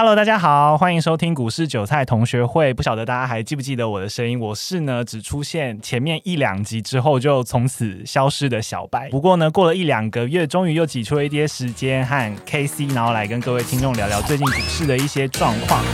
Hello，大家好，欢迎收听股市韭菜同学会。不晓得大家还记不记得我的声音？我是呢，只出现前面一两集之后就从此消失的小白。不过呢，过了一两个月，终于又挤出了一些时间和 KC，然后来跟各位听众聊聊最近股市的一些状况。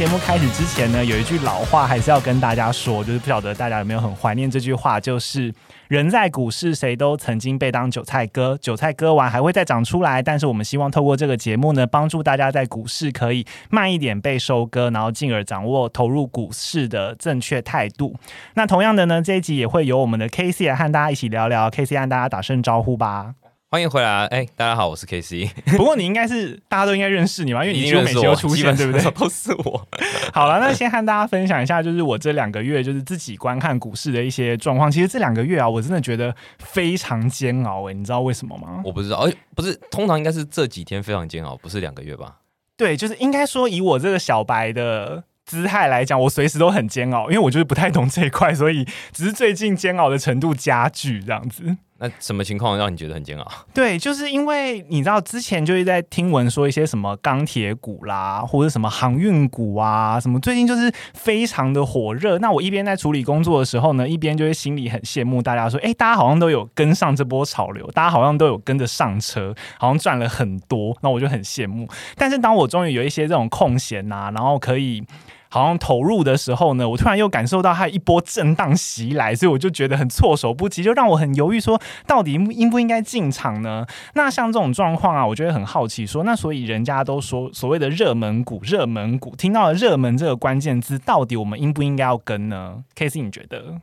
节目开始之前呢，有一句老话还是要跟大家说，就是不晓得大家有没有很怀念这句话，就是人在股市，谁都曾经被当韭菜割，韭菜割完还会再长出来。但是我们希望透过这个节目呢，帮助大家在股市可以慢一点被收割，然后进而掌握投入股市的正确态度。那同样的呢，这一集也会由我们的 K C 来和大家一起聊聊，K C 和大家打声招呼吧。欢迎回来，哎，大家好，我是 K C。不过你应该是大家都应该认识你吧，因为 你几乎每集都出现，对不对？都是我。好了，那先和大家分享一下，就是我这两个月就是自己观看股市的一些状况。其实这两个月啊，我真的觉得非常煎熬哎，你知道为什么吗？我不知道，哎，不是，通常应该是这几天非常煎熬，不是两个月吧？对，就是应该说以我这个小白的姿态来讲，我随时都很煎熬，因为我就是不太懂这一块，所以只是最近煎熬的程度加剧这样子。那什么情况让你觉得很煎熬？对，就是因为你知道之前就是在听闻说一些什么钢铁股啦，或者什么航运股啊，什么最近就是非常的火热。那我一边在处理工作的时候呢，一边就会心里很羡慕大家说，哎，大家好像都有跟上这波潮流，大家好像都有跟着上车，好像赚了很多。那我就很羡慕。但是当我终于有一些这种空闲呐，然后可以。好像投入的时候呢，我突然又感受到它一波震荡袭来，所以我就觉得很措手不及，就让我很犹豫，说到底应不应该进场呢？那像这种状况啊，我觉得很好奇，说那所以人家都说所谓的热门股，热门股听到了热门这个关键字，到底我们应不应该要跟呢？K C，你觉得？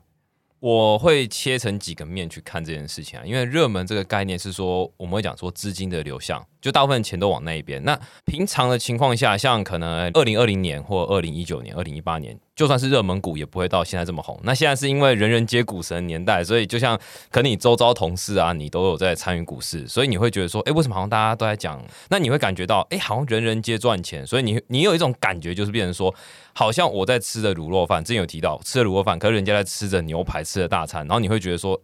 我会切成几个面去看这件事情啊，因为热门这个概念是说，我们会讲说资金的流向。就大部分钱都往那一边。那平常的情况下，像可能二零二零年或二零一九年、二零一八年，就算是热门股，也不会到现在这么红。那现在是因为人人皆股神年代，所以就像可能你周遭同事啊，你都有在参与股市，所以你会觉得说，哎，为什么好像大家都在讲？那你会感觉到，哎，好像人人皆赚钱，所以你你有一种感觉，就是变成说，好像我在吃的卤肉饭，之前有提到吃的卤肉饭，可是人家在吃着牛排，吃的大餐，然后你会觉得说。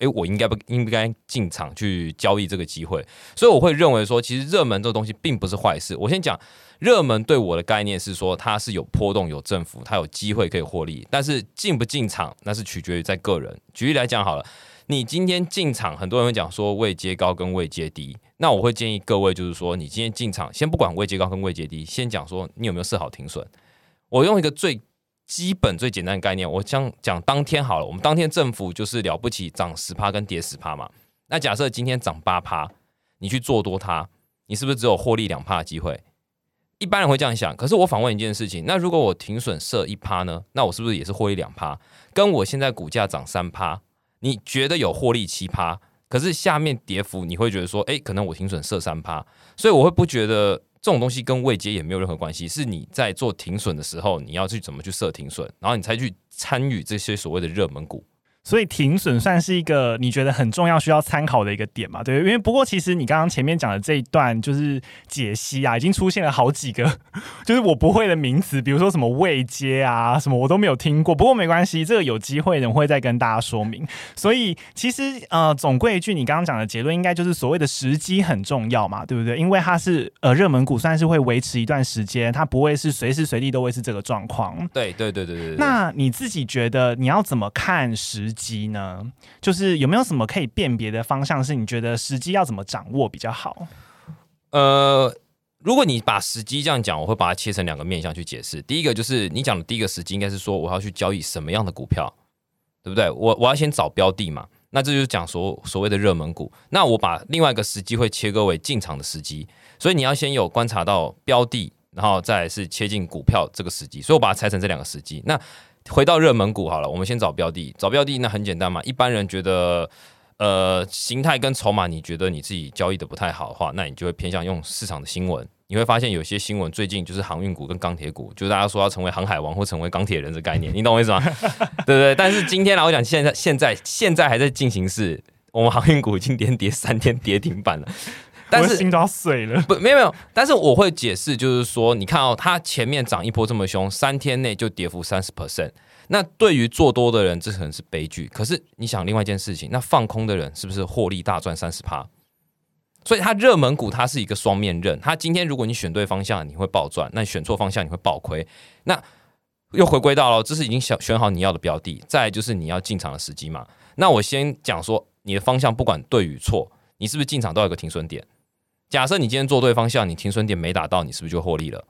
哎，我应该不应该进场去交易这个机会？所以我会认为说，其实热门这个东西并不是坏事。我先讲热门对我的概念是说，它是有波动、有振幅，它有机会可以获利。但是进不进场，那是取决于在个人。举例来讲好了，你今天进场，很多人会讲说位阶高跟位阶低。那我会建议各位就是说，你今天进场，先不管位阶高跟位阶低，先讲说你有没有设好停损。我用一个最。基本最简单的概念，我讲讲当天好了。我们当天政府就是了不起，涨十趴跟跌十趴嘛。那假设今天涨八趴，你去做多它，你是不是只有获利两趴的机会？一般人会这样想。可是我反问一件事情：那如果我停损设一趴呢？那我是不是也是获利两趴？跟我现在股价涨三趴，你觉得有获利七趴？可是下面跌幅你会觉得说，哎，可能我停损设三趴，所以我会不觉得。这种东西跟未接也没有任何关系，是你在做停损的时候，你要去怎么去设停损，然后你才去参与这些所谓的热门股。所以停损算是一个你觉得很重要需要参考的一个点嘛？对，因为不过其实你刚刚前面讲的这一段就是解析啊，已经出现了好几个 就是我不会的名词，比如说什么未接啊，什么我都没有听过。不过没关系，这个有机会我会再跟大家说明。所以其实呃，总归一句，你刚刚讲的结论应该就是所谓的时机很重要嘛，对不对？因为它是呃热门股，算是会维持一段时间，它不会是随时随地都会是这个状况。对对对对对。那你自己觉得你要怎么看时？机呢，就是有没有什么可以辨别的方向？是你觉得时机要怎么掌握比较好？呃，如果你把时机这样讲，我会把它切成两个面向去解释。第一个就是你讲的第一个时机，应该是说我要去交易什么样的股票，对不对？我我要先找标的嘛，那这就是讲所所谓的热门股。那我把另外一个时机会切割为进场的时机，所以你要先有观察到标的，然后再是切进股票这个时机。所以我把它拆成这两个时机。那回到热门股好了，我们先找标的。找标的那很简单嘛，一般人觉得，呃，形态跟筹码，你觉得你自己交易的不太好的话，那你就会偏向用市场的新闻。你会发现有些新闻最近就是航运股跟钢铁股，就是大家说要成为航海王或成为钢铁人的概念，你懂我意思吗？对不对？但是今天来我讲，现在现在现在还在进行式，我们航运股已经连跌三天跌停板了。但是心都要碎了。不，没有没有。但是我会解释，就是说，你看哦，它前面涨一波这么凶，三天内就跌幅三十 percent。那对于做多的人，这可能是悲剧。可是你想另外一件事情，那放空的人是不是获利大赚三十趴？所以它热门股它是一个双面刃。它今天如果你选对方向，你会暴赚；那你选错方向，你会暴亏。那又回归到了，这是已经选选好你要的标的，再就是你要进场的时机嘛。那我先讲说，你的方向不管对与错，你是不是进场都有个停损点？假设你今天做对方向，你停损点没打到，你是不是就获利了？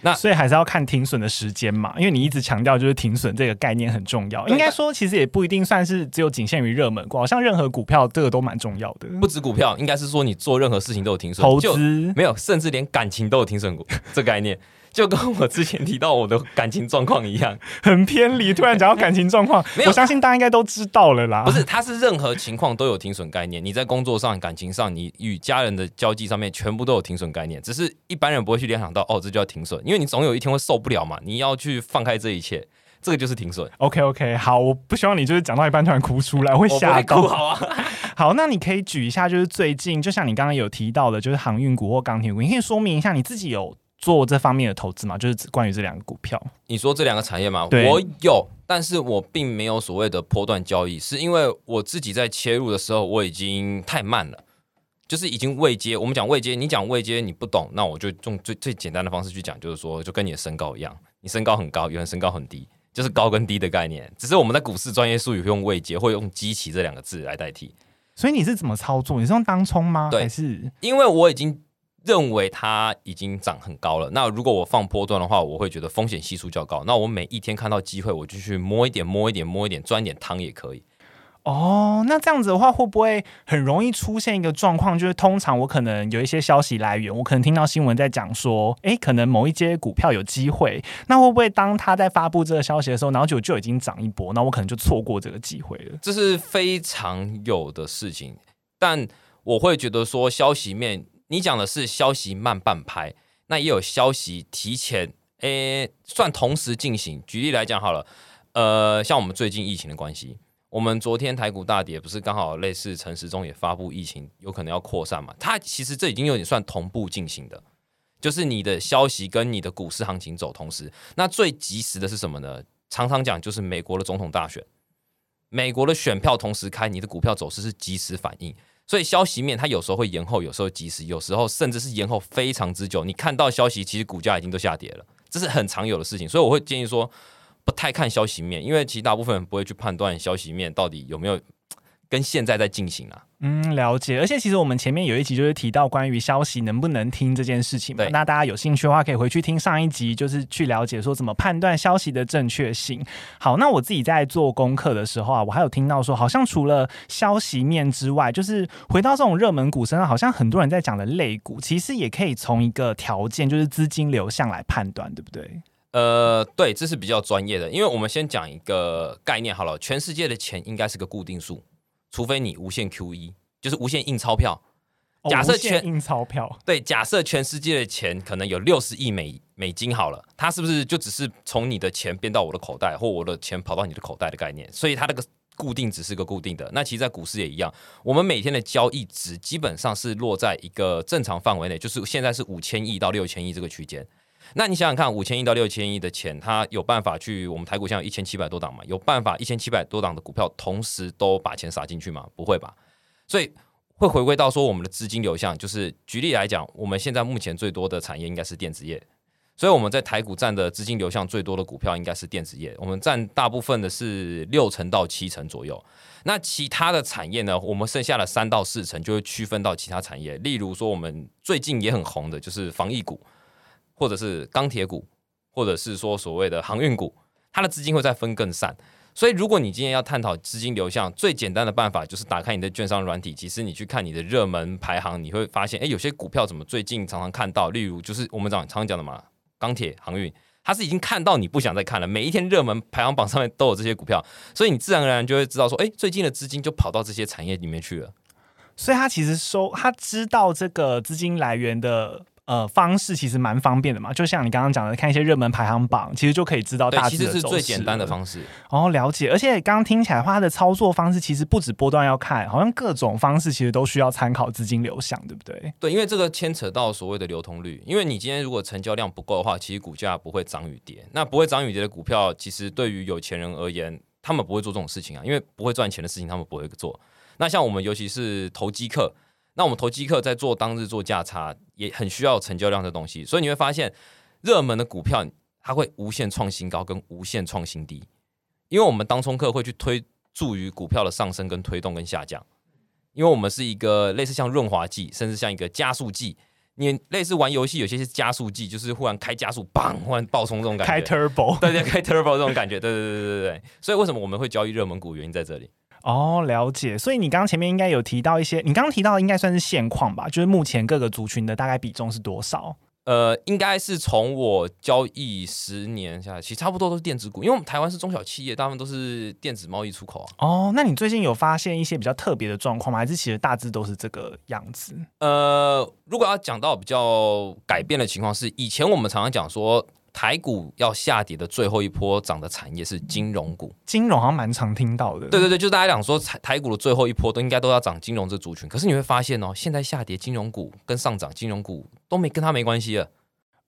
那所以还是要看停损的时间嘛，因为你一直强调就是停损这个概念很重要。应该说，其实也不一定算是只有仅限于热门股，好像任何股票这个都蛮重要的。不止股票，应该是说你做任何事情都有停损，投资没有，甚至连感情都有停损股 这概念。就跟我之前提到我的感情状况一样，很偏离。突然讲到感情状况，我相信大家应该都知道了啦。不是，它是任何情况都有停损概念。你在工作上、感情上，你与家人的交际上面，全部都有停损概念。只是一般人不会去联想到，哦，这就要停损，因为你总有一天会受不了嘛。你要去放开这一切，这个就是停损。OK OK，好，我不希望你就是讲到一半突然哭出来，会吓到。好啊，好，那你可以举一下，就是最近，就像你刚刚有提到的，就是航运股或钢铁股，你可以说明一下你自己有。做这方面的投资嘛，就是关于这两个股票。你说这两个产业吗？我有，但是我并没有所谓的波段交易，是因为我自己在切入的时候我已经太慢了，就是已经未接。我们讲未接，你讲未接你不懂，那我就用最最简单的方式去讲，就是说，就跟你的身高一样，你身高很高，有人身高很低，就是高跟低的概念。只是我们在股市专业术语用未接，或用基期这两个字来代替。所以你是怎么操作？你是用当冲吗？对，还是因为我已经。认为它已经涨很高了。那如果我放波段的话，我会觉得风险系数较高。那我每一天看到机会，我就去摸一点、摸一点、摸一点，赚点汤也可以。哦，那这样子的话，会不会很容易出现一个状况？就是通常我可能有一些消息来源，我可能听到新闻在讲说，哎，可能某一些股票有机会。那会不会当他在发布这个消息的时候，然后就就已经涨一波，那我可能就错过这个机会了？这是非常有的事情，但我会觉得说消息面。你讲的是消息慢半拍，那也有消息提前，诶，算同时进行。举例来讲好了，呃，像我们最近疫情的关系，我们昨天台股大跌，不是刚好类似陈时中也发布疫情有可能要扩散嘛？它其实这已经有点算同步进行的，就是你的消息跟你的股市行情走同时。那最及时的是什么呢？常常讲就是美国的总统大选，美国的选票同时开，你的股票走势是及时反应。所以消息面它有时候会延后，有时候及时，有时候甚至是延后非常之久。你看到消息，其实股价已经都下跌了，这是很常有的事情。所以我会建议说，不太看消息面，因为其实大部分人不会去判断消息面到底有没有。跟现在在进行啊，嗯，了解。而且其实我们前面有一集就是提到关于消息能不能听这件事情嘛。那大家有兴趣的话，可以回去听上一集，就是去了解说怎么判断消息的正确性。好，那我自己在做功课的时候啊，我还有听到说，好像除了消息面之外，就是回到这种热门股身上，好像很多人在讲的类股，其实也可以从一个条件，就是资金流向来判断，对不对？呃，对，这是比较专业的，因为我们先讲一个概念好了，全世界的钱应该是个固定数。除非你无限 Q E，就是无限印钞票。假设全印钞票，对，假设全世界的钱可能有六十亿美美金好了，它是不是就只是从你的钱变到我的口袋，或我的钱跑到你的口袋的概念？所以它那个固定只是个固定的。那其实，在股市也一样，我们每天的交易值基本上是落在一个正常范围内，就是现在是五千亿到六千亿这个区间。那你想想看，五千亿到六千亿的钱，它有办法去我们台股现在一千七百多档嘛？有办法一千七百多档的股票同时都把钱撒进去吗？不会吧。所以会回归到说我们的资金流向，就是举例来讲，我们现在目前最多的产业应该是电子业，所以我们在台股占的资金流向最多的股票应该是电子业，我们占大部分的是六成到七成左右。那其他的产业呢？我们剩下的三到四成就会区分到其他产业，例如说我们最近也很红的就是防疫股。或者是钢铁股，或者是说所谓的航运股，它的资金会再分更散。所以，如果你今天要探讨资金流向，最简单的办法就是打开你的券商软体。其实你去看你的热门排行，你会发现，哎，有些股票怎么最近常常看到？例如，就是我们常常讲的嘛，钢铁、航运，它是已经看到你不想再看了。每一天热门排行榜上面都有这些股票，所以你自然而然就会知道说，哎，最近的资金就跑到这些产业里面去了。所以，他其实收他知道这个资金来源的。呃方式其实蛮方便的嘛，就像你刚刚讲的，看一些热门排行榜，其实就可以知道大对，其实是致的走势最简单的方式。哦，了解。而且刚刚听起来的话，它的操作方式其实不止波段要看，好像各种方式其实都需要参考资金流向，对不对？对，因为这个牵扯到所谓的流通率。因为你今天如果成交量不够的话，其实股价不会涨与跌。那不会涨与跌的股票，其实对于有钱人而言，他们不会做这种事情啊，因为不会赚钱的事情他们不会做。那像我们尤其是投机客，那我们投机客在做当日做价差，也很需要成交量的东西。所以你会发现，热门的股票它会无限创新高跟无限创新低，因为我们当冲客会去推助于股票的上升跟推动跟下降。因为我们是一个类似像润滑剂，甚至像一个加速剂。你类似玩游戏，有些是加速剂，就是忽然开加速，砰，忽然爆冲这种感觉。开 turbo。对对，开 turbo 这种感觉，对对对对对对。所以为什么我们会交易热门股？原因在这里。哦，了解。所以你刚刚前面应该有提到一些，你刚刚提到的应该算是现况吧？就是目前各个族群的大概比重是多少？呃，应该是从我交易十年下来，其实差不多都是电子股，因为我们台湾是中小企业，大部分都是电子贸易出口啊。哦，那你最近有发现一些比较特别的状况吗？还是其实大致都是这个样子？呃，如果要讲到比较改变的情况，是以前我们常常讲说，台股要下跌的最后一波涨的产业是金融股。金融好像蛮常听到的。对对对，就大家讲说台台股的最后一波都应该都要涨金融这族群，可是你会发现哦，现在下跌金融股跟上涨金融股都没跟它没关系了。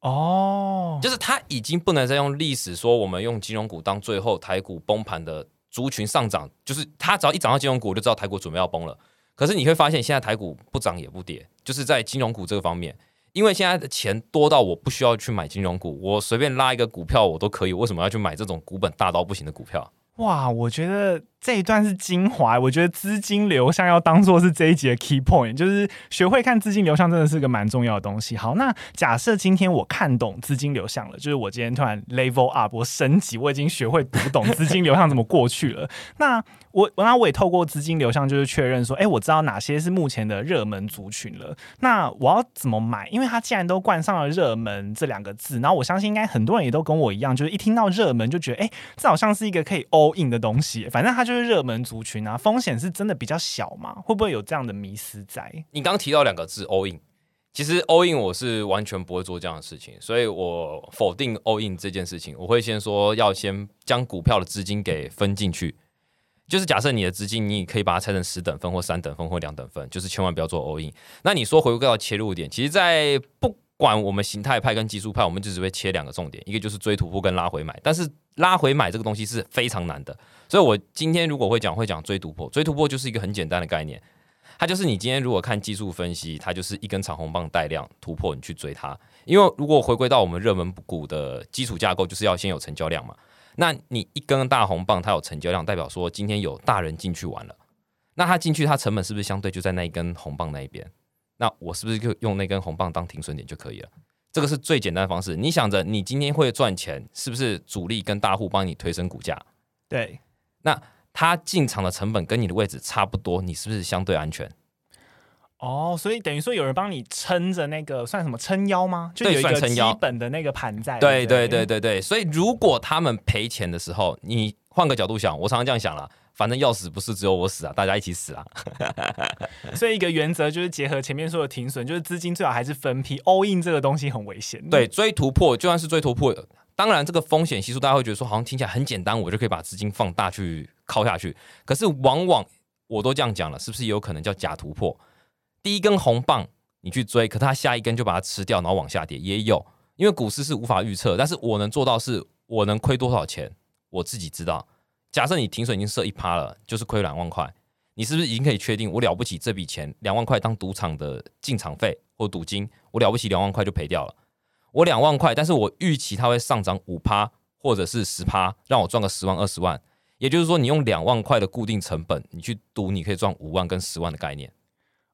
哦，就是它已经不能再用历史说我们用金融股当最后台股崩盘的族群上涨，就是它只要一涨到金融股，我就知道台股准备要崩了。可是你会发现，现在台股不涨也不跌，就是在金融股这个方面，因为现在的钱多到我不需要去买金融股，我随便拉一个股票我都可以，为什么要去买这种股本大到不行的股票？哇，我觉得这一段是精华。我觉得资金流向要当做是这一集的 key point，就是学会看资金流向真的是个蛮重要的东西。好，那假设今天我看懂资金流向了，就是我今天突然 level up，我升级，我已经学会读懂资金流向怎么过去了。那我，那我也透过资金流向，就是确认说，哎，我知道哪些是目前的热门族群了。那我要怎么买？因为它既然都冠上了热门这两个字，然后我相信应该很多人也都跟我一样，就是一听到热门就觉得，哎，这好像是一个可以 all in 的东西。反正它就是热门族群啊，风险是真的比较小嘛？会不会有这样的迷失在？你刚刚提到两个字 all in，其实 all in 我是完全不会做这样的事情，所以我否定 all in 这件事情。我会先说要先将股票的资金给分进去。就是假设你的资金，你可以把它拆成十等分或三等分或两等分，就是千万不要做 all in。那你说回归到切入点，其实，在不管我们形态派跟技术派，我们就只会切两个重点，一个就是追突破跟拉回买。但是拉回买这个东西是非常难的，所以我今天如果会讲，会讲追突破。追突破就是一个很简单的概念，它就是你今天如果看技术分析，它就是一根长红棒带量突破，你去追它。因为如果回归到我们热门股的基础架构，就是要先有成交量嘛。那你一根大红棒，它有成交量，代表说今天有大人进去玩了。那他进去，他成本是不是相对就在那一根红棒那一边？那我是不是就用那根红棒当停损点就可以了？这个是最简单的方式。你想着你今天会赚钱，是不是主力跟大户帮你推升股价？对，那他进场的成本跟你的位置差不多，你是不是相对安全？哦，所以等于说有人帮你撑着那个算什么撑腰吗？就有一个基本的那个盘在。对对对对对，所以如果他们赔钱的时候，你换个角度想，我常常这样想了，反正要死不是只有我死啊，大家一起死啊。所以一个原则就是结合前面说的停损，就是资金最好还是分批。all in 这个东西很危险。对，追突破就算是追突破，当然这个风险系数大家会觉得说好像听起来很简单，我就可以把资金放大去靠下去。可是往往我都这样讲了，是不是有可能叫假突破？第一根红棒你去追，可它下一根就把它吃掉，然后往下跌也有，因为股市是无法预测。但是我能做到是，我能亏多少钱，我自己知道。假设你停损已经设一趴了，就是亏两万块，你是不是已经可以确定我了不起这笔钱两万块当赌场的进场费或赌金，我了不起两万块就赔掉了。我两万块，但是我预期它会上涨五趴或者是十趴，让我赚个十万二十万。也就是说，你用两万块的固定成本，你去赌，你可以赚五万跟十万的概念。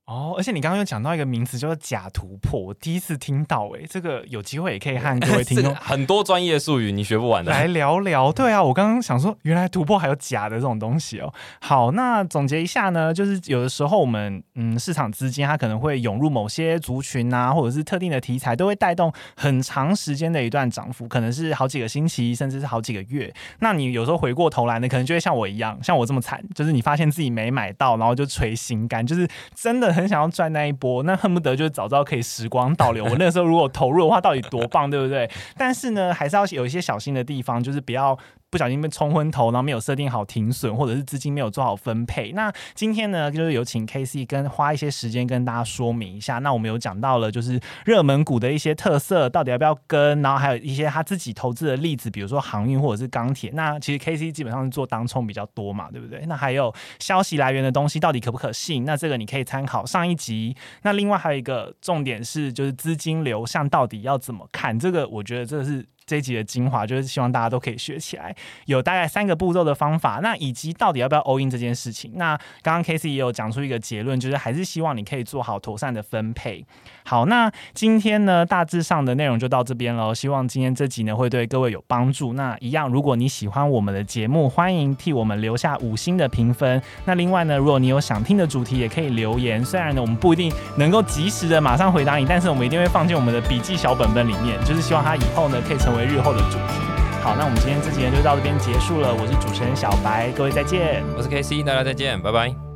哦，而且你刚刚又讲到一个名词，叫做假突破，我第一次听到，哎，这个有机会也可以和各位听众 很多专业术语你学不完的，来聊聊。对啊，我刚刚想说，原来突破还有假的这种东西哦。好，那总结一下呢，就是有的时候我们嗯，市场资金它可能会涌入某些族群啊，或者是特定的题材，都会带动很长时间的一段涨幅，可能是好几个星期，甚至是好几个月。那你有时候回过头来呢，可能就会像我一样，像我这么惨，就是你发现自己没买到，然后就捶心肝，就是真的。很想要赚那一波，那恨不得就早知道可以时光倒流。我那时候如果投入的话，到底多棒，对不对？但是呢，还是要有一些小心的地方，就是不要。不小心被冲昏头，然后没有设定好停损，或者是资金没有做好分配。那今天呢，就是有请 K C 跟花一些时间跟大家说明一下。那我们有讲到了，就是热门股的一些特色，到底要不要跟，然后还有一些他自己投资的例子，比如说航运或者是钢铁。那其实 K C 基本上是做当冲比较多嘛，对不对？那还有消息来源的东西到底可不可信？那这个你可以参考上一集。那另外还有一个重点是，就是资金流向到底要怎么看？这个我觉得这是。这一集的精华就是希望大家都可以学起来，有大概三个步骤的方法。那以及到底要不要 all in 这件事情？那刚刚 K C 也有讲出一个结论，就是还是希望你可以做好妥善的分配。好，那今天呢大致上的内容就到这边喽。希望今天这集呢会对各位有帮助。那一样，如果你喜欢我们的节目，欢迎替我们留下五星的评分。那另外呢，如果你有想听的主题，也可以留言。虽然呢我们不一定能够及时的马上回答你，但是我们一定会放进我们的笔记小本本里面。就是希望他以后呢可以成为。为日后的主题。好，那我们今天这集呢就到这边结束了。我是主持人小白，各位再见。我是 KC，大家再见，拜拜。